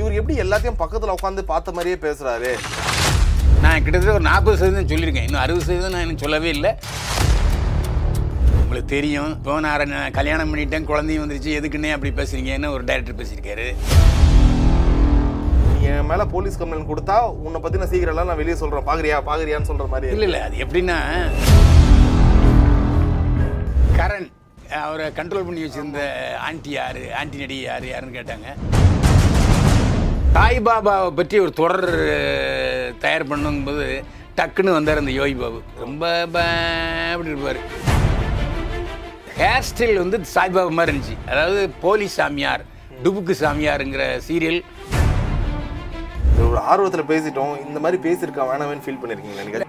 இவர் எப்படி எல்லாத்தையும் பக்கத்துல உட்காந்து பார்த்த மாதிரியே பேசுறாரு? நான் கிட்டத்தட்ட ஒரு நாற்பது சதவீதம் சொல்லியிருக்கேன். இன்னும் அறுபது சதவீதம் நான் இன்னும் சொல்லவே இல்லை. உங்களுக்கு தெரியும் இப்போ நான் கல்யாணம் பண்ணிட்டேன் குழந்தையும் வந்துருச்சு எதுக்குன்னே அப்படி பேசுறீங்கன்னு ஒரு டைரக்டர் பேசியிருக்காரு? என் மேல போலீஸ் கம்ப்ளைண்ட் கொடுத்தா உன்னை பத்தின சீக்கிரம் நான் வெளியே சொல்றேன். பாக்குறியா? பாக்குறியான்னு சொல்ற மாதிரி இல்லை இல்லை அது எப்படின்னா கரண் அவரை கண்ட்ரோல் பண்ணி வச்சிருந்த ஆண்டி யாரு? ஆண்டி நடிகை யாரு? யாருன்னு கேட்டாங்க. சாய் பாபாவை பற்றி ஒரு தொடர் தயார் பண்ணும்போது டக்குன்னு வந்தார் அந்த யோகி பாபு. ரொம்ப அப்படி இருப்பார். ஹேர் ஸ்டைல் வந்து சாய்பாபா மாதிரி இருந்துச்சு. அதாவது போலி சாமியார் டுபுக்கு சாமியாருங்கிற சீரியல் ஒரு ஆர்வத்தில் பேசிட்டோம். இந்த மாதிரி பேசியிருக்கா வேணாமேன்னு ஃபீல் பண்ணிருக்கீங்க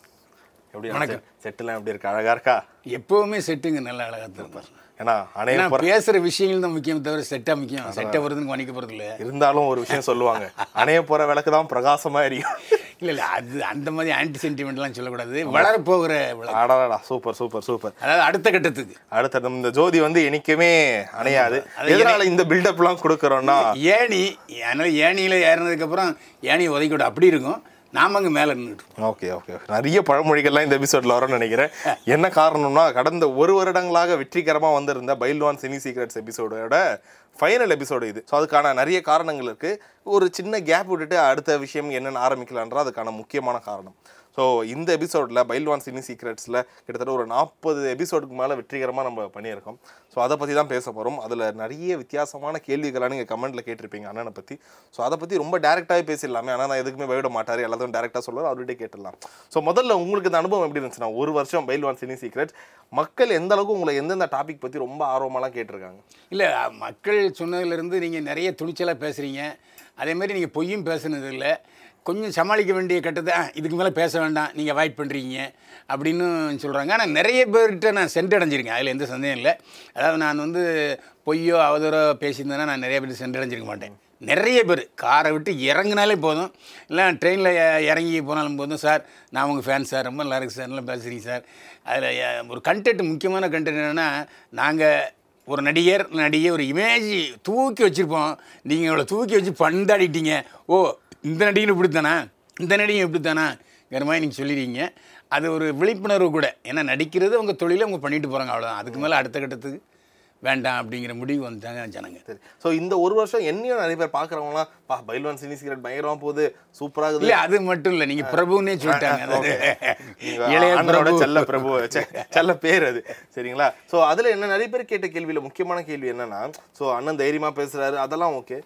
எப்படி வணக்கம். செட்டுலாம் எப்படி இருக்கு? அழகா இருக்கா? எப்பவுமே செட்டுங்க நல்ல அழகாக தான் இருப்பார் ஏன்னா போற பேசுற விஷயங்கள் தான் முக்கியம் தவிர செட்டா முக்கியம். செட்டை வருதுன்னு கவனிக்க போறது இல்ல. இருந்தாலும் ஒரு விஷயம் சொல்லுவாங்க. அணைய போற விளக்கு தான் பிரகாசமா எரியும். இல்ல இல்ல அது அந்த மாதிரி ஆன்டி சென்டிமெண்ட்லாம் சொல்லக்கூடாது வளரப்போகிற அடடா சூப்பர் சூப்பர் சூப்பர். அதாவது அடுத்த கட்டத்துக்கு. அடுத்த இந்த ஜோதி வந்து என்னைக்குமே அணையாது. எதனால இந்த பில்டப்லாம் கொடுக்குறோம்னா? ஏணி அதனால ஏணியில ஏறினதுக்கு அப்புறம் ஏணி உதைக்க விட அப்படி இருக்கும். நாம அங்கே மேலே நின்றுட்டு இருக்கோம். ஓகே ஓகே நிறைய பழமொழிகள்லாம் இந்த எபிசோடில் வரும்னு நினைக்கிறேன். என்ன காரணம்னா கடந்த ஒரு வருடங்களாக வெற்றிகரமாக வந்திருந்த பைல்வான் சினி சீக்ரெட்ஸ் எபிசோடோட ஃபைனல் எபிசோடு இது. ஸோ அதுக்கான நிறைய காரணங்கள் இருக்குது ஒரு சின்ன கேப் விட்டுட்டு அடுத்த விஷயம் என்னென்னு ஆரம்பிக்கலான்ற அதுக்கான முக்கியமான காரணம். ஸோ இந்த எபிசோடில் பைல்வான் சினி சீக்ரெட்ஸில் கிட்டத்தட்ட ஒரு நாற்பது எபிசோடுக்கு மேலே வெற்றிகரமாக நம்ம பண்ணியிருக்கோம். ஸோ அதை பற்றி தான் பேச போகிறோம் அதில் நிறைய வித்தியாசமான கேள்விகளாக நீங்கள் கமெண்ட்டில் கேட்டிருப்பீங்க அண்ணனை பற்றி ஸோ அதை பற்றி ரொம்ப டேரெக்டாகவே பேசிடலாமே. ஆனால் நான் எதுக்குமே பயவிட மாட்டார். எல்லாத்தையும் டேரெக்டாக சொல்லுவார். அவர்கிட்ட கேட்டுடலாம். ஸோ முதல்ல உங்களுக்கு இந்த அனுபவம் எப்படி இருந்துச்சுன்னா ஒரு வருஷம் பைல்வான் சினி சீக்ரெட் மக்கள் எந்த அளவுக்கு உங்களை எந்தெந்த டாபிக் பற்றி ரொம்ப ஆர்வமாலாம் கேட்டிருக்காங்க? இல்லை மக்கள் சொன்னதுலேருந்து நீங்கள் நிறைய துணிச்சலாக பேசுகிறீங்க அதே மாதிரி பொய்யும் பேசுனது இல்லை. கொஞ்சம் சமாளிக்க வேண்டிய கட்டத்தை இதுக்கு மேலே பேச வேண்டாம் நீங்கள் அவாய்ட் பண்ணுறீங்க அப்படின்னு சொல்கிறாங்க ஆனால் நிறைய பேர்கிட்ட நான் சென்றடைஞ்சிருக்கேன். அதில் எந்த சந்தேகம் இல்லை. அதாவது நான் வந்து பொய்யோ அவதூறோ பேசியிருந்தேன்னா நான் நிறைய பேர் சென்றடைஞ்சிருக்க மாட்டேன். நிறைய பேர். காரை விட்டு இறங்குனாலே போதும். இல்லை ட்ரெயினில் இறங்கி போனாலும் போதும். சார் நான் உங்கள் ஃபேன் சார். ரொம்ப நல்லா இருக்குது சார். நல்லா பேசுகிறீங்க சார். அதில் ஒரு கண்டென்ட் முக்கியமான கண்டென்ட் என்னென்னா நாங்கள் ஒரு நடிகர் நடிகை ஒரு இமேஜ் தூக்கி வச்சுருப்போம். நீங்கள் இவ்வளோ தூக்கி வச்சு பந்தாடிட்டீங்க. ஓ இந்த நடிகர் இப்படித்தானா? இந்த நடிகை இப்படித்தானாங்கிற மாதிரி நீங்கள் சொல்லிடுறீங்க அது ஒரு விழிப்புணர்வு கூட. ஏன்னா நடிக்கிறது அவங்க தொழிலை அவங்க பண்ணிட்டு போகிறாங்க அவ்வளோதான் அதுக்கு மேலே அடுத்த கட்டத்துக்கு வேண்டாம் அப்படிங்கிற முடிவு வந்துட்டாங்க ஜனங்க. சரி. ஸோ இந்த ஒரு வருஷம் என்னையும் நிறைய பேர் பார்க்குறவங்களாம் பா பைல்வான் சினி சீக்ரெட் பயங்கரமா போகுது. சூப்பராக இல்லை அது மட்டும் இல்லை. நீங்கள் பிரபுன்னே சொல்லிட்டாங்க. அதாவது செல்ல பிரபு. செல்ல பேர் அது. சரிங்களா? சோ அதுல என்ன நிறைய பேர் கேட்ட கேள்வியில முக்கியமான கேள்வி என்னன்னா சோ அண்ணன் தைரியமா பேசுறாரு. அதெல்லாம் ஓகே.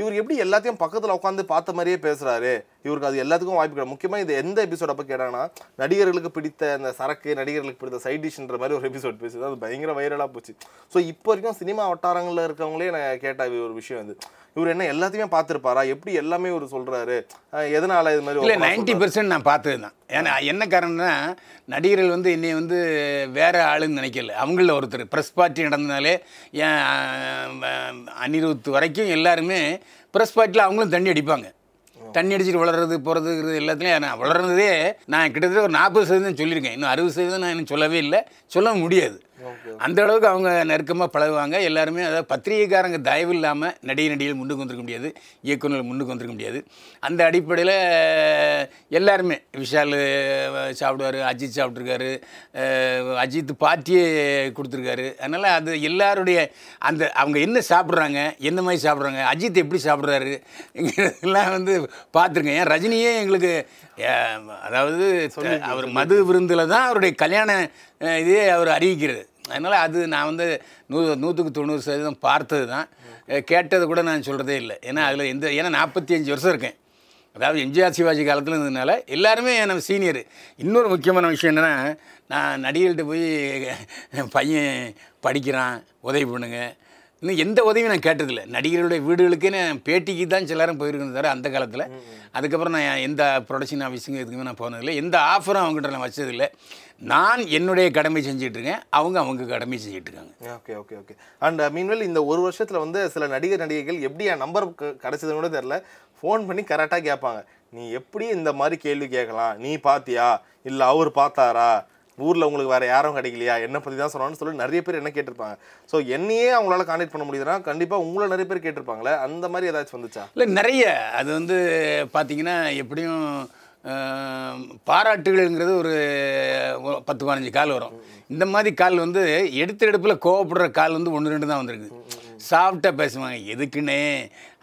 இவர் எப்படி எல்லாத்தையும் பக்கத்துல உட்காந்து பார்த்த மாதிரியே பேசுகிறாரு இவருக்கு அது எல்லாத்துக்கும் வாய்ப்பு கிடையாது. முக்கியமாக இது எந்த எபிசோட் அப்போ கேட்டாங்கன்னா நடிகர்களுக்கு பிடித்த அந்த சரக்கு நடிகர்களுக்கு பிடித்த சைட் டிஷ்ன்ற மாதிரி ஒரு எபிசோட் பேசுது. அது பயங்கர வைரலா போச்சு. ஸோ இப்போ வரைக்கும் சினிமா வட்டாரங்கள்ல இருக்கவங்களே நான் கேட்ட ஒரு விஷயம் அது இவர் என்ன எல்லாத்தையுமே பார்த்திருப்பாரா? எப்படி எல்லாமே இவர் சொல்றாரு? அஹ் எதனால இது மாதிரி இல்லை open ஆ நைன்டி சொல்றாரு? பர்சன்ட் நான் பார்த்தது தான் ஏன்னா என்ன காரணம்னா நடிகர்கள் வந்து என்னை வந்து வேற ஆளுன்னு நினைக்கல. அவங்கள ஒருத்தர் ப்ரெஸ் பார்ட்டி நடந்தனாலே அனிருத் வரைக்கும் எல்லாருமே ப்ரெஸ் பார்ட்டியில் அவங்களும் தண்ணி அடிப்பாங்க. தண்ணி அடிச்சுட்டு வளர்றது போகிறதுங்கிறது எல்லாத்துலேயும் நான் வளர்றதே நான் கிட்டத்தட்ட ஒரு நாற்பது சதவீதம் சொல்லியிருக்கேன். இன்னும் அறுபது சதவீதம் நான் இன்னும் சொல்லவே இல்லை. சொல்ல முடியாது. அந்த அளவுக்கு அவங்க நெருக்கமாக பழகுவாங்க. எல்லாருமே அதாவது பத்திரிகைக்காரங்க தயவு இல்லாமல் நடிகை நடிகைகள் முன்னுக்கு வந்திருக்க முடியாது. இயக்குநர்கள் முன்னுக்கு வந்திருக்க முடியாது. அந்த அடிப்படையில் எல்லாருமே விஷால் சாப்பிடுவார் அஜித் சாப்பிட்ருக்காரு அஜித் பார்ட்டியே கொடுத்துருக்காரு. அதனால் அது எல்லாருடைய அந்த அவங்க என்ன சாப்பிட்றாங்க எந்த மாதிரி சாப்பிட்றாங்க அஜித் எப்படி சாப்பிட்றாரு எல்லாம் வந்து பார்த்துருக்கேன் ஏன் ரஜினியே எங்களுக்கு அதாவது அவர் மது விருந்தில் தான் அவருடைய கல்யாண இதே அவர் அறிவிக்கிறது அதனால் அது நான் வந்து நூ நூற்றுக்கு தொண்ணூறு சதவீதம் பார்த்தது தான். கேட்டது கூட நான் சொல்கிறதே இல்லை. ஏன்னா அதில் எந்த ஏன்னா நாற்பத்தி அஞ்சு வருஷம் இருக்கேன். அதாவது எம்ஜிஆர் சிவாஜி காலத்தில் இருந்ததுனால எல்லாருமே நம்ம சீனியர். இன்னொரு முக்கியமான விஷயம் என்னென்னா நான் நடிகர்கள்ட்ட போய் பையன் படிக்கிறான் உதவி பண்ணுங்க. இன்னும் எந்த உதவியும் நான் கேட்டதில்லை. நடிகர்களுடைய வீடுகளுக்கே நான் பேட்டிக்கு தான் சிலரும் போயிருக்கேன் தவிர அந்த காலத்தில். அதுக்கப்புறம் நான் எந்த ப்ரொடக்ஷன் ஆஃபீஸுங்க எதுக்குமே நான் போனதில்லை. எந்த ஆஃபரும் அவங்ககிட்ட நான் வச்சதில்லை. நான் என்னுடைய கடமை செஞ்சுட்டு இருக்கேன் அவங்க அவங்க கடமை செஞ்சுட்டு இருக்காங்க okay okay okay and meanwhile இந்த ஒரு வருஷத்துல வந்து சில நடிகர் நடிகைகள் எப்படி என் நம்பர் கிடைச்சதுன்னு கூட தெரியல. ஃபோன் பண்ணி கரெக்டாக கேட்பாங்க. நீ எப்படி இந்த மாதிரி கேள்வி கேட்கலாம்? நீ பாத்தியா? இல்ல அவர் பார்த்தாரா ஊர்ல உங்களுக்கு வேற யாரும் கிடைக்கலையா? என்ன பத்தி தான் சொன்னான்னு சொல்லி நிறைய பேர் என்ன கேட்டிருப்பாங்க. ஸோ என்னையே அவங்களால கான்டாக்ட் பண்ண முடியுதுன்னா கண்டிப்பா உங்களை நிறைய பேர் கேட்டிருப்பாங்களே அந்த மாதிரி ஏதாச்சும் வந்துச்சா? இல்லை நிறைய. அது வந்து பார்த்தீங்கன்னா எப்படியும் பாராட்டுகள்ங்கிறது ஒரு ஒரு பத்து பதினஞ்சு கால் வரும். இந்த மாதிரி கால் வந்து எடுத்த எடுப்பில் கோவப்படுற கால் வந்து ஒன்று ரெண்டு தான் வந்திருக்கு சாஃப்டாக பேசுவாங்க எதுக்குன்னே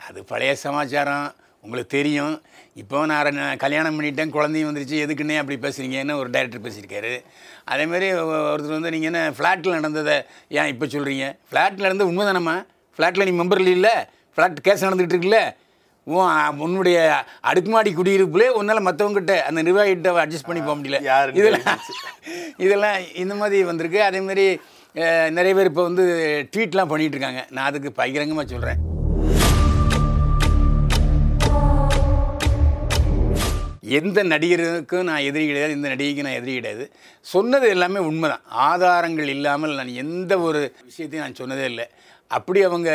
அது பழைய சமாச்சாரம். உங்களுக்கு தெரியும். இப்போ நான் கல்யாணம் பண்ணிட்டேன் குழந்தையும் வந்துருச்சு. எதுக்குன்னே அப்படி பேசுகிறீங்கன்னு ஒரு டைரக்டர் பேசியிருக்காரு. அதேமாரி ஒருத்தர் வந்து நீங்கள் என்ன ஃப்ளாட்டில் நடந்ததை ஏன் இப்போ சொல்கிறீங்க ஃப்ளாட்டில் நடந்தது உண்மைதானம்மா. ஃப்ளாட்டில் நீ மெம்பர் இல்லை. ஃப்ளாட் கேஸ் நடந்துகிட்டு இருக்குல்ல. உன்னுடைய அடுக்குமாடி குடியிருப்புலே உன்னால் மற்றவங்ககிட்ட அந்த நிர்வாகிகிட்ட அட்ஜஸ்ட் பண்ணி போக முடியல. இதெல்லாம் இதெல்லாம் இந்த மாதிரி வந்திருக்கு. அதே மாதிரி நிறைய பேர் இப்போ வந்து ட்வீட்லாம் பண்ணிட்டு இருக்காங்க நான் அதுக்கு பகிரங்கமாக சொல்கிறேன் எந்த நடிகருக்கும் நான் எதிரி கிடையாது. எந்த நடிகைக்கும் நான் எதிரி கிடையாது. சொன்னது எல்லாமே உண்மைதான். ஆதாரங்கள் இல்லாமல் நான் எந்த ஒரு விஷயத்தையும் நான் சொன்னதே இல்லை. அப்படி அவங்க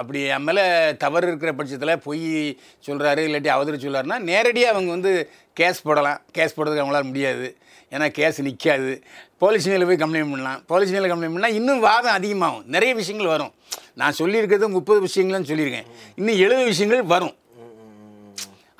அப்படி என் மேலே தவறு இருக்கிற பட்சத்தில் பொய் சொல்கிறாரு இல்லாட்டி அவதூறு சொல்கிறாருன்னா நேரடியாக அவங்க வந்து கேஸ் போடலாம். கேஸ் போடுறதுக்கு அவங்களால முடியாது. ஏன்னா கேஸ் நிற்காது போலீஸ் நிலையில் போய் கம்ப்ளைண்ட் பண்ணலாம். போலீஸ் நிலையில் கம்ப்ளைண்ட் பண்ணால் இன்னும் வாதம் அதிகமாகும். நிறைய விஷயங்கள் வரும். நான் சொல்லியிருக்கிறது முப்பது விஷயங்கள்னு சொல்லியிருக்கேன். இன்னும் எழுபது விஷயங்கள் வரும்.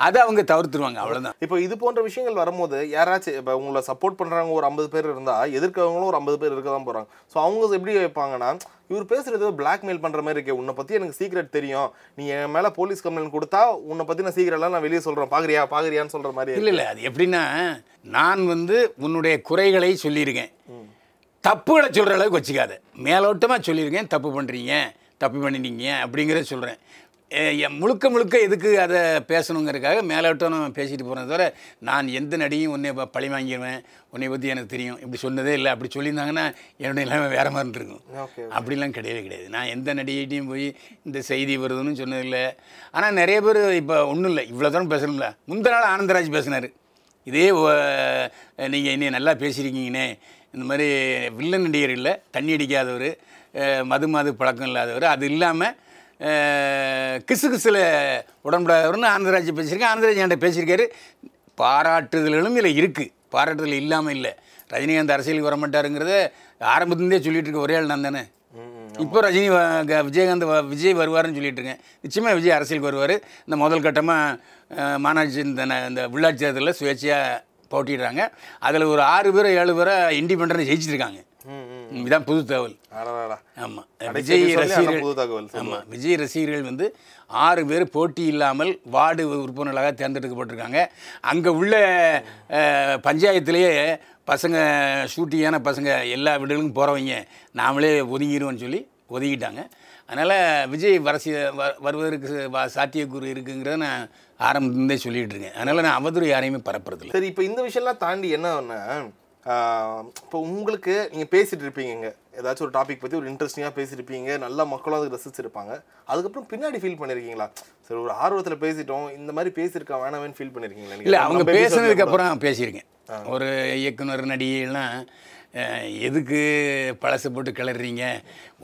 அதை அவங்க தவிர்த்துருவாங்க அவ்வளோதான் இப்போ இது போன்ற விஷயங்கள் வரும்போது யாராச்சும் இப்போ உங்களை சப்போர்ட் பண்றவங்க ஒரு ஐம்பது பேர் இருந்தா எதிர்க்கவங்களும் ஒரு ஐம்பது பேர் இருக்க தான் போறாங்க. ஸோ அவங்க எப்படி வைப்பாங்கன்னா இவர் பேசுறது பிளாக்மெயில் பண்ற மாதிரி இருக்கே. உன்னை பத்தி எனக்கு சீக்ரெட் தெரியும். நீ என் மேல போலீஸ் கம்ப்ளைண்ட் கொடுத்தா உன்னை பத்தின சீக்கிரம்லாம் நான் வெளியே சொல்றேன். பாக்குறியா? பாக்குறியான்னு சொல்ற மாதிரி இல்லை இல்லை. அது எப்படின்னா நான் வந்து உன்னுடைய குறைகளை சொல்லியிருக்கேன். தப்புகளை சொல்கிற அளவுக்கு வச்சுக்காத. மேலோட்டமாக சொல்லியிருக்கேன். தப்பு பண்ணுறீங்க தப்பு பண்ணிட்டீங்க. அப்படிங்கிறத சொல்கிறேன் முழுக்க முழுக்க எதுக்கு அதை பேசணுங்கிறதுக்காக மேலோட்டம் நான் பேசிட்டு போகிறத தவிர நான் எந்த நடிகையும் உன்னை பழி வாங்கிடுவேன் உன்னை பற்றி எனக்கு தெரியும். இப்படி சொன்னதே இல்லை. அப்படி சொல்லியிருந்தாங்கன்னா என்னுடைய நிலைமை வேறு மாதிரி இருக்கும் அப்படிலாம் கிடையவே கிடையாது. நான் எந்த நடிகைட்டையும் போய் இந்த செய்தி வருதுன்னு சொன்னதில்லை ஆனால் நிறைய பேர் இப்போ ஒன்றும் இல்லை. இவ்வளோ தூரம் பேசணும்ல முந்தின நாள் ஆனந்தராஜ் பேசினார். இதே நீங்கள் என்னை நல்லா பேசியிருக்கீங்கண்ணே இந்த மாதிரி வில்லன் நடிகர் இல்லை. தண்ணி அடிக்காதவர். மது மது பழக்கம் இல்லாதவர். அது இல்லாமல் கிசு கிசுல உடன்படாதவர்னு ஆனந்தராஜ் பேசியிருக்கேன் ஆனந்தராஜ் என்கிட்ட பேசியிருக்காரு. பாராட்டுதல்களும் இதில் இருக்குது பாராட்டுதல் இல்லாமல் இல்லை. ரஜினிகாந்த் அரசியலுக்கு வர மாட்டாருங்கிறத ஆரம்பத்துலேருந்தே சொல்லிட்டு இருக்க ஒரே ஆள் நான் தானே. இப்போ ரஜினி விஜயகாந்த் விஜய் வருவாருன்னு சொல்லிட்டு இருக்கேன். நிச்சயமாக விஜய் அரசியலுக்கு வருவார். இந்த முதல் கட்டமாக மாநாட்சி இந்த இந்த உள்ளாட்சி தேர்தலில் சுயேட்சையாக போட்டிடுறாங்க அதில் ஒரு ஆறு பேர் ஏழு பேரை இண்டிபெண்டன்ட் ஜெயிச்சிருக்காங்க இதான் புது தகவல். ஆமாம் விஜய் ரசிகர்கள் புது தகவல் ஆமாம் விஜய் ரசிகர்கள் வந்து ஆறு பேர் போட்டி இல்லாமல் வார்டு உறுப்பினர்களாக தேர்ந்தெடுக்கப்பட்டிருக்காங்க. அங்கே உள்ள பஞ்சாயத்திலேயே பசங்க ஷூட்டிங்கான பசங்க எல்லா வீடுகளுக்கும் போகிறவங்க நாமளே ஒதுங்கிடுவோம்னு சொல்லி ஒதுக்கிட்டாங்க. அதனால் விஜய் வரசி வ- வருவதற்கு வ- சாத்தியக்கூறு இருக்குங்கிறத நான் ஆரம்பத்துலேருந்தே சொல்லிட்டு இருக்கேன். அதனால் நான் அவதூறு யாரையுமே பரப்புறதில்ல. சரி இப்போ இந்த விஷயம்லாம் தாண்டி என்னன்னா இப்போ உங்களுக்கு நீங்கள் பேசிட்டு இருப்பீங்க ஏதாச்சும் ஒரு டாபிக் பற்றி ஒரு இன்ட்ரெஸ்டிங்காக பேசியிருப்பீங்க நல்லா மக்களும் அதுக்கு ரசிச்சிருப்பாங்க. அதுக்கப்புறம் பின்னாடி ஃபீல் பண்ணியிருக்கீங்களா சரி ஒரு ஆர்வத்தில் பேசிட்டோம். இந்த மாதிரி பேசியிருக்கா வேணாமேன்னு ஃபீல் பண்ணியிருக்கீங்களா? இல்லை அவங்க நம்ம episode ல பேசுனதுக்கு கூட. அப்புறம் பேசியிருக்கேன். ஒரு இயக்குனர் நடிகைலாம் எதுக்கு பழசை போட்டு கிளறீங்க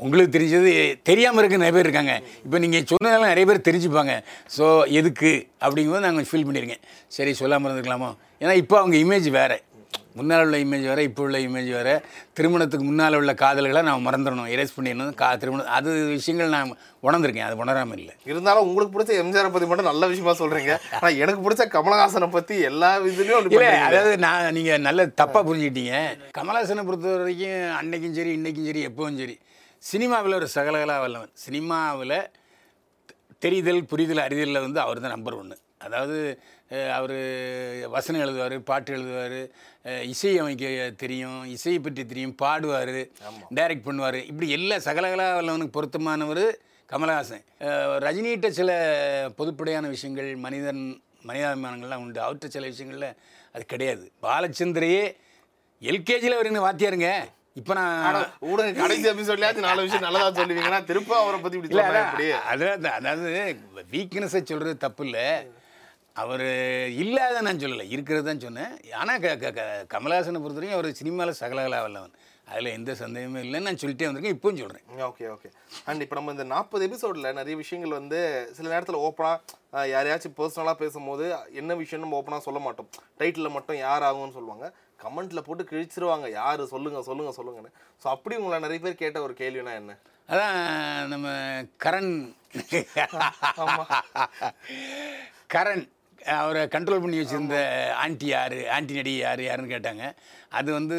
உங்களுக்கு தெரிஞ்சது தெரியாமல் இருக்க நிறைய பேர் இருக்காங்க. இப்போ நீங்கள் சொன்னதெல்லாம் நிறைய பேர் தெரிஞ்சுப்பாங்க. ஸோ எதுக்கு? அப்படிங்கும்போது நாங்கள் ஃபீல் பண்ணியிருக்கேன். சரி சொல்லாமல் இருந்துக்கலாமோ ஏன்னா இப்போ அவங்க இமேஜ் வேறு. முன்னால் உள்ள இமேஜ் வேறு இப்போ உள்ள இமேஜ் வேறு. திருமணத்துக்கு முன்னால் உள்ள காதல்களை நான் மறந்துடணும் எரேஸ் பண்ணிடணும். கா திருமணம் அது விஷயங்கள் நான் உணர்ந்திருக்கேன் அது உணராமல் இல்லை. இருந்தாலும் உங்களுக்கு பிடிச்ச எம்ஜிஆரை பற்றி மட்டும் நல்ல விஷயமா சொல்றீங்க. ஆனா எனக்கு பிடிச்ச கமலஹாசனை பற்றி எல்லா இதுலயும் இல்லை. அதாவது நான் நீங்கள் நல்ல தப்பாக புரிஞ்சுக்கிட்டீங்க. கமலஹாசனை பொறுத்த வரைக்கும் அன்னைக்கும் சரி இன்னைக்கும் சரி எப்பவும் சரி. சினிமாவில் ஒரு சகலகலா வல்லவன். சினிமாவில் தெரிதல் புரிதல் அறிதலில் வந்து அவர் தான் நம்பர் ஒன்று அதாவது அவர் வசனம் எழுதுவார் பாட்டு எழுதுவார் இசை அமைக்க தெரியும் இசையை பற்றி தெரியும் பாடுவார் டைரக்ட் பண்ணுவார். இப்படி எல்லா சகலகலா வல்லவனுக்கு பொருத்தமானவர் கமலஹாசன். ரஜினிகிட்ட சில பொதுப்படையான விஷயங்கள் மனிதன் மனிதாபிமானங்கள்லாம் உண்டு. அவர்கிட்ட சில விஷயங்களில் அது கிடையாது. பாலச்சந்திரையே எல்கேஜியில் அவர் என்ன வாத்தியாருங்க? இப்போ நான் ஊடக கடைசி எபிசோட்லயாச்சும் நாலு விஷயம் நல்லதா சொல்லுவீங்கன்னா திரும்ப அவரை பத்தி இப்படி அதாவது அதாவது வீக்னஸை சொல்கிறது தப்பு இல்லை. அவர் இல்லாத நான் சொல்லலை இருக்கிறது தான் சொன்னேன். ஆனால் க க- கமலஹாசனை பொறுத்த வரைக்கும் அவர் சினிமாவில் சகலகலா வல்லவன். அதில் எந்த சந்தேகமும் இல்லைன்னு நான் சொல்லிட்டே வந்திருக்கேன் இப்பவும் சொல்கிறேன் ஓகே ஓகே அண்ட் இப்போ நம்ம இந்த நாற்பது எபிசோடில் நிறைய விஷயங்கள் வந்து சில நேரத்தில் ஓப்பனாக யாரையாச்சும் பர்சனலாக பேசும்போது என்ன விஷயம் நம்ம ஓப்பனாக சொல்ல மாட்டோம். டைட்டிலில் மட்டும் யார் ஆகும்னு சொல்லுவாங்க. கமெண்ட்டில் போட்டு கிழிச்சிருவாங்க. யார்? சொல்லுங்க சொல்லுங்க சொல்லுங்கன்னு. ஸோ அப்படி உங்களை நிறைய பேர் கேட்ட ஒரு கேள்வினா என்ன? அதான் நம்ம கரண். கரண். அவரை கண்ட்ரோல் பண்ணி வச்சுருந்த ஆண்டி யார்? ஆண்டி நடி யார்? யாருன்னு கேட்டாங்க. அது வந்து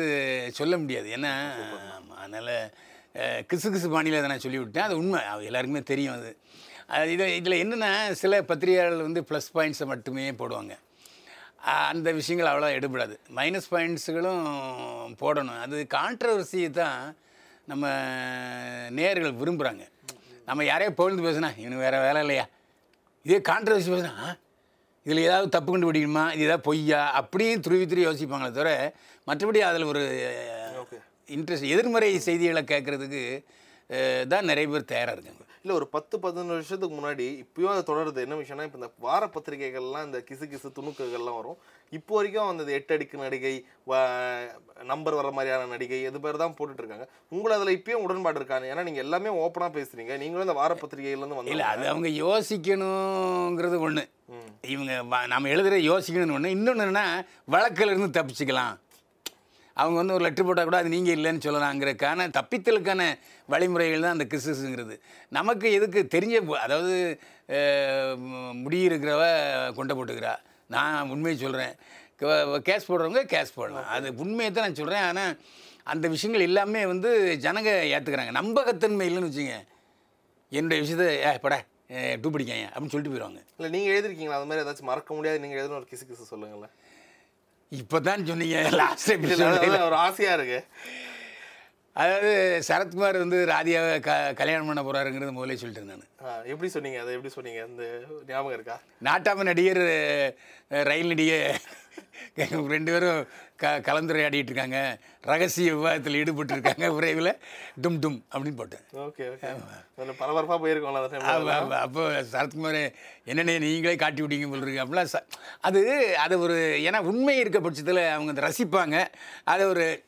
சொல்ல முடியாது. ஏன்னா அதனால் கிசு கிசு பாணியில் அதை நான் சொல்லிவிட்டேன். அது உண்மை. அது எல்லாருக்குமே தெரியும் அது. அது இதில் இதில் என்னென்னா சில பத்திரிகையாளர்கள் வந்து ப்ளஸ் பாயிண்ட்ஸை மட்டுமே போடுவாங்க. அந்த விஷயங்கள் அவ்வளோ எடுபடாது. மைனஸ் பாயிண்ட்ஸுகளும் போடணும். அது கான்ட்ரவர்சியை தான் நம்ம நேர்கள் விரும்புகிறாங்க நம்ம யாரையோ புகழ்ந்து பேசுனா இவனுக்கு வேறு வேலை இல்லையா? இதே கான்ட்ரவர்சி பேசுனா இதில் ஏதாவது தப்பு கண்டுபிடிக்கணுமா? இது ஏதாவது பொய்யா? அப்படியும் துருவி துருவி யோசிப்பாங்களே தவிர மற்றபடி அதில் ஒரு. இன்ட்ரெஸ்ட் எதிர்மறை செய்திகளை கேட்குறதுக்கு தான் நிறைய பேர் தயாராக இருக்காங்க. இல்லை ஒரு பத்து பதினொன்று வருஷத்துக்கு முன்னாடி இப்பயும் அது தொடருது. என்ன விஷயம்னா இப்போ இந்த வார பத்திரிகைகள்லாம் இந்த கிசு கிசு துணுக்குகள்லாம் வரும். இப்போ வரைக்கும் அந்த எட்டு அடுக்கு நடிகை நம்பர் வர மாதிரியான நடிகை இது பேர் தான் போட்டுட்டு இருக்காங்க. உங்களை அதில் இப்பயும் உடன்பாடு இருக்காங்க ஏன்னா நீங்கள் எல்லாமே ஓப்பனாக பேசுறீங்க. நீங்களும் இந்த வார பத்திரிகைகள்லேருந்து இல்லை வந்து அது அவங்க யோசிக்கணுங்கிறது ஒன்று இவங்க நம்ம எழுதுகிற யோசிக்கணும்னு ஒன்று இன்னொன்று என்னென்னா வழக்கில் இருந்து தப்பிச்சுக்கலாம். அவங்க வந்து ஒரு லெட்டர் போட்டால் கூட அது நீங்கள் இல்லைன்னு சொல்லலாங்கிறதுக்கான தப்பித்தலுக்கான வழிமுறைகள் தான் அந்த கிறிஸ்துங்கிறது நமக்கு எதுக்கு தெரிஞ்ச அதாவது அஹ், மு- முடி இருக்கிறவ கொண்டை போட்டுக்கிறா. நான் உண்மையை சொல்கிறேன் கேஸ் போடுறவங்க கேஸ் போடலாம். அது உண்மையை தான் நான் சொல்கிறேன் ஆனால் அந்த விஷயங்கள் எல்லாமே வந்து ஜனங்க ஏற்றுக்கிறாங்க நம்பகத்தன்மை இல்லைன்னு வச்சுங்க என்னுடைய விஷயத்த ஏ படா. டூ பிடிக்காங்க அப்படின்னு சொல்லிட்டு போயிடுவாங்க இல்லை நீங்கள் எழுதிருக்கீங்களா? அது மாதிரி ஏதாச்சும் மறக்க முடியாது. நீங்கள் எழுதின ஒரு கிசு கிசு சொல்லுங்களேன். இப்போ தான் சொன்னீங்க லாஸ்ட் எபிசோட் ஒரு ஆசையாக இருக்கு. அதாவது சரத்குமார் வந்து ராதியாவை க கல்யாணம் பண்ண போகிறாருங்கிறது முதலே சொல்லிட்டேன் நான். எப்படி சொன்னீங்க? அதை எப்படி சொன்னீங்க? அந்த ஞாபகம் இருக்கா? நாட்டாம நடிகர் ரயில் ரெண்டு பேரும் க கலந்துரையாடிட்டு இருக்காங்க ரகசிய விவாதத்தில் ஈடுபட்டு இருக்காங்க விரைவில் டும் டும் அப்படின்னு போட்டேன். ஓகே பரபரப்பாக போயிருக்கோம்ல அந்த அப்ப- சரத்குமார் என்னென்ன நீங்களே காட்டி விட்டீங்க இருக்கு. அப்படிலாம் அது அது ஒரு ஏன்னா உண்மை இருக்க பட்சத்தில் அவங்க அதை ரசிப்பாங்க. அதை ஒரு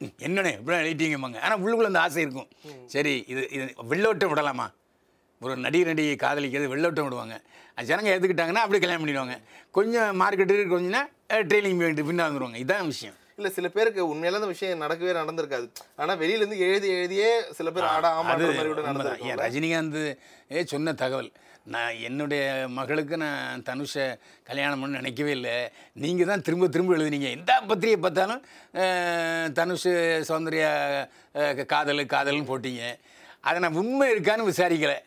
என்னண்ணே இப்படி எழுதிட்டீங்கம்பாங்க. ஆனால் உள்ளுக்குள்ள அந்த ஆசை இருக்கும். சரி இது இது வெள்ளோட்டம் விடலாமா? ஒரு நடிகர் நடிகை காதலிக்கிறது வெள்ளோட்டம் விடுவாங்க. அது ஜனங்க ஏற்றுக்கிட்டாங்கன்னா அப்படியே கல்யாணம் பண்ணிடுவாங்க. கொஞ்சம் மார்க்கெட்டு கொஞ்சம்னா ட்ரெயினிங் போயிட்டு பின்னா வந்துடுவாங்க இதுதான் விஷயம். இல்ல சில பேருக்கு உண்மையில அந்த விஷயம் நடக்கவே நடந்திருக்காது. ஆனா வெளியில இருந்து எழுதி எழுதியே சில பேர் ஆடா. நடந்திருக்கும் ஏன் ரஜினிகாந்த் ஏ சொன்ன தகவல் நான் என்னுடைய மகளுக்கு நான் தனுஷை கல்யாணம் பண்ண நினைக்கவே இல்லை. நீங்கள் தான் திரும்ப திரும்ப எழுதுனீங்க. எந்த பத்திரிகை பார்த்தாலும் தனுஷ் சௌந்தர்யா காதல் காதல்னு போட்டீங்க. அதை நான் உண்மை இருக்கான்னு விசாரிக்கலை.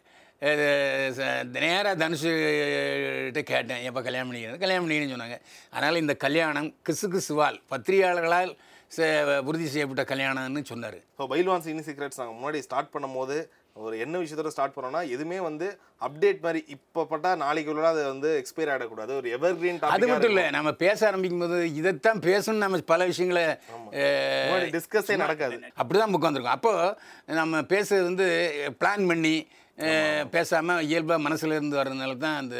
நேராக தனுஷ்கிட்ட கேட்டேன் எப்போ கல்யாணம் பண்ணிக்கிறது கல்யாணம் பண்ணிக்கிறேன்னு சொன்னாங்க. அதனால் இந்த கல்யாணம் கிசு கிசுவால் பத்திரிகையாளர்களால் உறுதி செய்யப்பட்ட கல்யாணம்னு சொன்னார். ஸோ பைல்வான் சீனி சீக்ரெட்ஸ் நாங்கள் முன்னாடி ஸ்டார்ட் பண்ணும்போது ஒரு என்ன விஷயத்தோட ஸ்டார்ட் பண்ணோம்னா எதுவுமே வந்து அப்டேட் மாதிரி இப்போ பட்டா நாளைக்கு உள்ள அது வந்து எக்ஸ்பயர் ஆகிடக்கூடாது ஒரு எவர் கிரீன் அது மட்டும் இல்லை நம்ம பேச ஆரம்பிக்கும் போது இதைத்தான் பேசணும் நம்ம பல விஷயங்களை டிஸ்கஸே நடக்காது. அப்படிதான் உட்காந்துருக்கோம் அப்போ நம்ம பேசுறது வந்து பிளான் பண்ணி அஹ், பேசாம இயல்பா மனசுல இருந்து வர்றதுனால தான் அந்த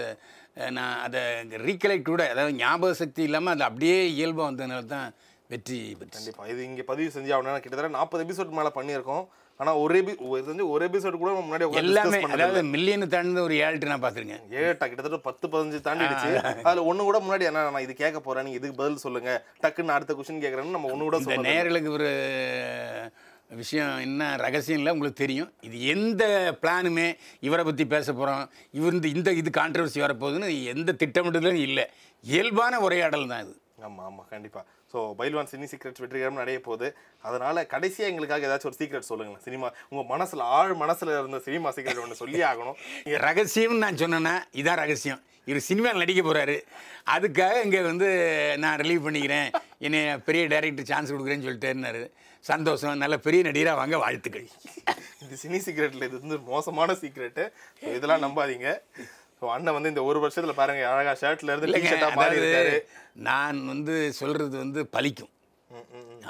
நான் அதை ரீகலெக்ட் கூட அதாவது ஞாபக சக்தி இல்லாமல் அது அப்படியே இயல்பா வந்ததுனால தான் வெற்றி பெற்று. கண்டிப்பா. இது இங்க பதிவு செஞ்சு ஆகணும் கிட்டத்தட்ட நாற்பது எபிசோட் மேல பண்ணியிருக்கோம். ஆனா ஒரு எபி வந்து ஒரு எபிசோட் கூட முன்னாடி எல்லாமே அதாவது மில்லியன் தாண்டி ஒரு ஏழ்ட்டு நான் பார்த்துருக்கேன். ஏட்டா கிட்டத்தட்ட பத்து பதினஞ்சு தாண்டிடுச்சு. அதுல ஒண்ணு கூட முன்னாடி என்ன நான் இது கேட்க போறேன் நீங்க இதுக்கு பதில் சொல்லுங்க. டக்குன்னு அடுத்த கொஸ்டின் கேக்குறேன்னு நம்ம ஒண்ணு கூட நேயர்களுக்கு ஒரு விஷயம் என்ன ரகசியம் இல்லை உங்களுக்கு தெரியும். இது எந்த பிளானுமே இவரை பற்றி பேச போகிறோம் இவர் இந்த இந்த இது கான்ட்ரவர்சி வரப்போகுதுன்னு எந்த திட்டமிடுதலும் இல்லை. இயல்பான உரையாடல் தான் இது. ஆமா ஆமா கண்டிப்பா. ஸோ பைல்வான் சினி சீக்ரெட்ஸ் வெற்றிகரம் நடைய போகுது. அதனால கடைசியா எங்களுக்காக ஏதாச்சும் ஒரு சீக்ரெட் சொல்லுங்களேன். சினிமா உங்க மனசுல ஆழ் மனசுல இருந்த சினிமா சீக்ரெட் ஒன்று சொல்லி ஆகணும். ரகசியம்னு நான் சொன்னேன்னா இதான் ரகசியம். இவர் சினிமாவில் நடிக்க போகிறாரு அதுக்காக இங்கே வந்து நான் ரிலீவ் பண்ணிக்கிறேன். என்னை பெரிய டைரக்டர் சான்ஸ் கொடுக்குறேன்னு சொல்லிட்டேன்னாரு சந்தோஷம். நல்ல பெரிய நடிகராக வாங்க வாழ்த்துக்கள். இது சினி சீக்ரெட்ல இது வந்து மோசமான சீக்ரெட்டு இதெல்லாம் நம்பாதீங்க. ஸோ அண்ணன் வந்து இந்த ஒரு வருஷத்துல பாருங்க அழகா ஷர்ட்ல இருந்து இல்லைங்க மாறி நான் வந்து சொல்கிறது வந்து பலிக்கும்.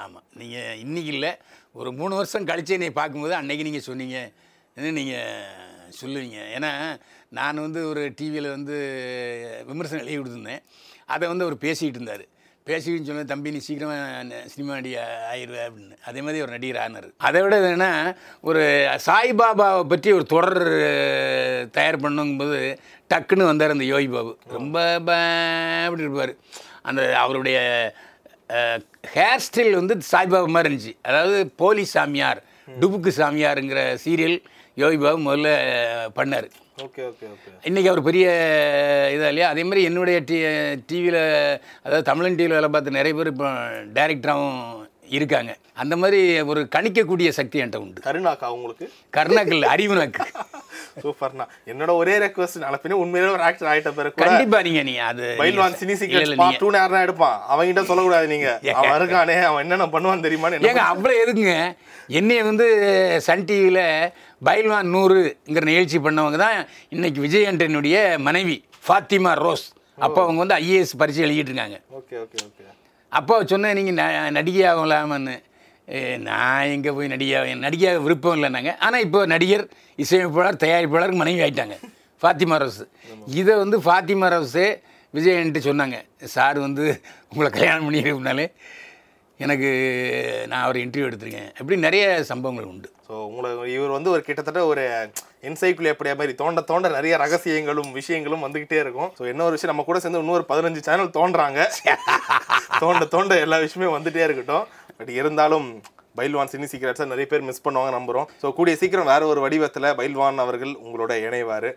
ஆமாம் நீங்கள் இன்னைக்கு இல்லை ஒரு மூணு வருஷம் கழிச்சு என்னை பார்க்கும்போது அன்னைக்கு நீங்கள் சொன்னீங்க. நீங்கள் சொல்லுவீங்க? ஏன்னா நான் வந்து ஒரு டிவியில் வந்து விமர்சனம் எழுதி கொடுத்துருந்தேன். அதை வந்து அவர் பேசிக்கிட்டு இருந்தார். பேசிக்கின்னு சொன்ன தம்பி நீ சீக்கிரமாக சினிமா நடி ஆயிடுவே அப்படின்னு. அதே மாதிரி ஒரு நடிகர் ஆனார். அதை விட என்னென்னா ஒரு சாய்பாபாவை பற்றி ஒரு தொடர் தயார் பண்ணுங்கும்போது டக்குன்னு வந்தார் அந்த யோகி பாபு. ரொம்ப அப்படி இருப்பார். அந்த அவருடைய ஹேர் ஸ்டைல் வந்து சாய்பாபா மாதிரி இருந்துச்சு. அதாவது போலி சாமியார் டுபுக்கு சாமியாருங்கிற சீரியல் யோகி பாபு முதல்ல பண்ணார். Okay okay okay. இன்றைக்கி அவர் பெரிய இதாக இல்லையா? அதே மாதிரி என்னுடைய டி டிவியில் அதாவது தமிழன் டிவியில் வேலை பார்த்த நிறைய பேர் இப்போ டைரக்டராகவும் இருக்காங்க. அந்த மாதிரி ஒரு கணிக்கக்கூடிய சக்தி என்கிட்ட உண்டு. கருணாக்கா உங்களுக்கு? கர்நாக்கு இல்லை அறிவு நாக்கு சூப்பர்ண்ணா என்னோட ஒரே ரெக்வஸ்ட் நாளை பின்ன உண்மையிலே ஒரு ஆக்டர் ஆயிட்ட பிறகு கூட கண்டிப்பா நீங்க நீ அது பைல்வான் சினி நீங்க- டூ நேரம் எடுப்பான். அவன்கிட்ட சொல்லக்கூடாது நீங்க. அவன் இருக்கானே அவன் என்னென்ன பண்ணுவான்னு தெரியுமான்னு ஏங்க அவ்வளோ எதுக்குங்க? என்னைய வந்து சன் டிவியில் பைல்வான் நூறுங்கிற நிகழ்ச்சி பண்ணவங்க தான் இன்னைக்கு விஜய் ஆண்டனுடைய மனைவி ஃபாத்திமா ரோஸ். அப்போ அவங்க வந்து ஐஏஎஸ் பரிசு எழுதிட்டு இருக்காங்க. Okay okay okay. அப்போ சொன்னேன் நீங்கள் நடிகை ஏ, நான் எங்கே போய் நடிகை நடிகை விருப்பம் இல்லைனாங்க ஆனால் இப்போ நடிகர் இசையமைப்பாளர் தயாரிப்பாளர் மனைவி ஆயிட்டாங்க. ஃபாத்திமா ரோஸ். இதை வந்து ஃபாத்திமா ரோஸே விஜயன்ட்டு சொன்னாங்க. சார் வந்து உங்களை கல்யாணம் பண்ணிக்கிறதுனாலே எனக்கு நான் அவர் இன்டர்வியூ எடுத்திருக்கேன். இப்படி நிறைய சம்பவங்கள் உண்டு. ஸோ உங்களை இவர் வந்து ஒரு கிட்டத்தட்ட ஒரு என்சைக்கிள் எப்படியா மாதிரி தோண்ட தோண்ட நிறைய ரகசியங்களும் விஷயங்களும் வந்துகிட்டே இருக்கும். ஸோ என்ன ஒரு விஷயம் நம்ம கூட சேர்ந்து இன்னொரு பதினஞ்சு சேனல் தோன்றாங்க. தோண்ட தோண்ட எல்லா விஷயமே வந்துட்டே இருக்கட்டும். பட் இருந்தாலும் பைல்வான் சினி சீக்கிரட்ஸை நிறைய பேர் மிஸ் பண்ணுவாங்க நம்புகிறோம் ஸோ கூடிய சீக்கிரம் வேறு ஒரு வடிவத்தில் பைல்வான் அவர்கள் உங்களோட இணைவார்.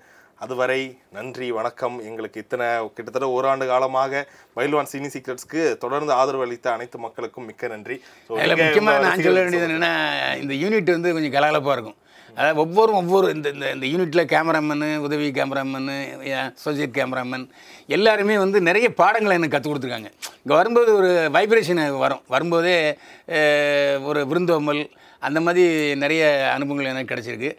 அதுவரை நன்றி வணக்கம். எங்களுக்கு இத்தனை கிட்டத்தட்ட ஓராண்டு காலமாக பைல்வான் சினி சீக்ரெட்ஸ்க்கு தொடர்ந்து ஆதரவு அளித்த அனைத்து மக்களுக்கும் மிக்க நன்றி. முக்கியமாக நான் சொல்ல வேண்டியது என்னென்னா இந்த யூனிட் வந்து கொஞ்சம் கலகலப்பாக இருக்கும். அதாவது ஒவ்வொரு ஒவ்வொரு இந்த இந்த இந்த யூனிட்டில் கேமராமேனு உதவி கேமராமேனு அசோசியேட் கேமராமேன் எல்லாருமே வந்து நிறைய பாடங்களை எனக்கு கற்றுக் கொடுத்துருக்காங்க. இங்கே வரும்போது ஒரு வைப்ரேஷன் வரும். வரும்போதே ஒரு விருந்தோம்பல் அந்த மாதிரி நிறைய அனுபவங்கள் எனக்கு கிடச்சிருக்கு.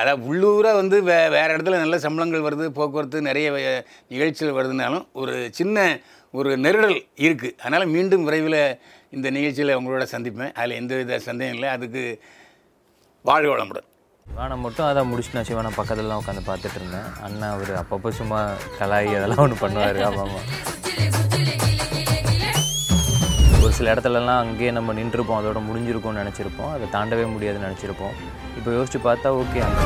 அதாவது உள்ளூராக வந்து வே வேறு இடத்துல நல்ல சம்பளங்கள் வருது போக்குவரத்து நிறைய நிகழ்ச்சிகள் வருதுனாலும் ஒரு சின்ன ஒரு நெருடல் இருக்குது அதனால் மீண்டும் விரைவில் இந்த நிகழ்ச்சியில் உங்களோட சந்திப்பேன். அதில் எந்த வித சந்தேகம் இல்லை. அதுக்கு வாழ்க வளமுடன். வானம் மட்டும் அதை முடிச்சுட்டு நான் சிவனை பக்கத்துலலாம் உட்காந்து பார்த்துட்டு இருந்தேன். அண்ணா அவர் அப்பப்போ சும்மா கலாயி அதெல்லாம் ஒன்று பண்ணுவார். ஆமாம் ஆமாம். ஒரு சில இடத்துலலாம் அங்கேயே நம்ம நின்றுருப்போம். அதோட முடிஞ்சிருக்கும்னு நினச்சிருப்போம். அதை தாண்டவே முடியாதுன்னு நினச்சிருப்போம். இப்போ யோசிச்சு பார்த்தா ஓகே அந்த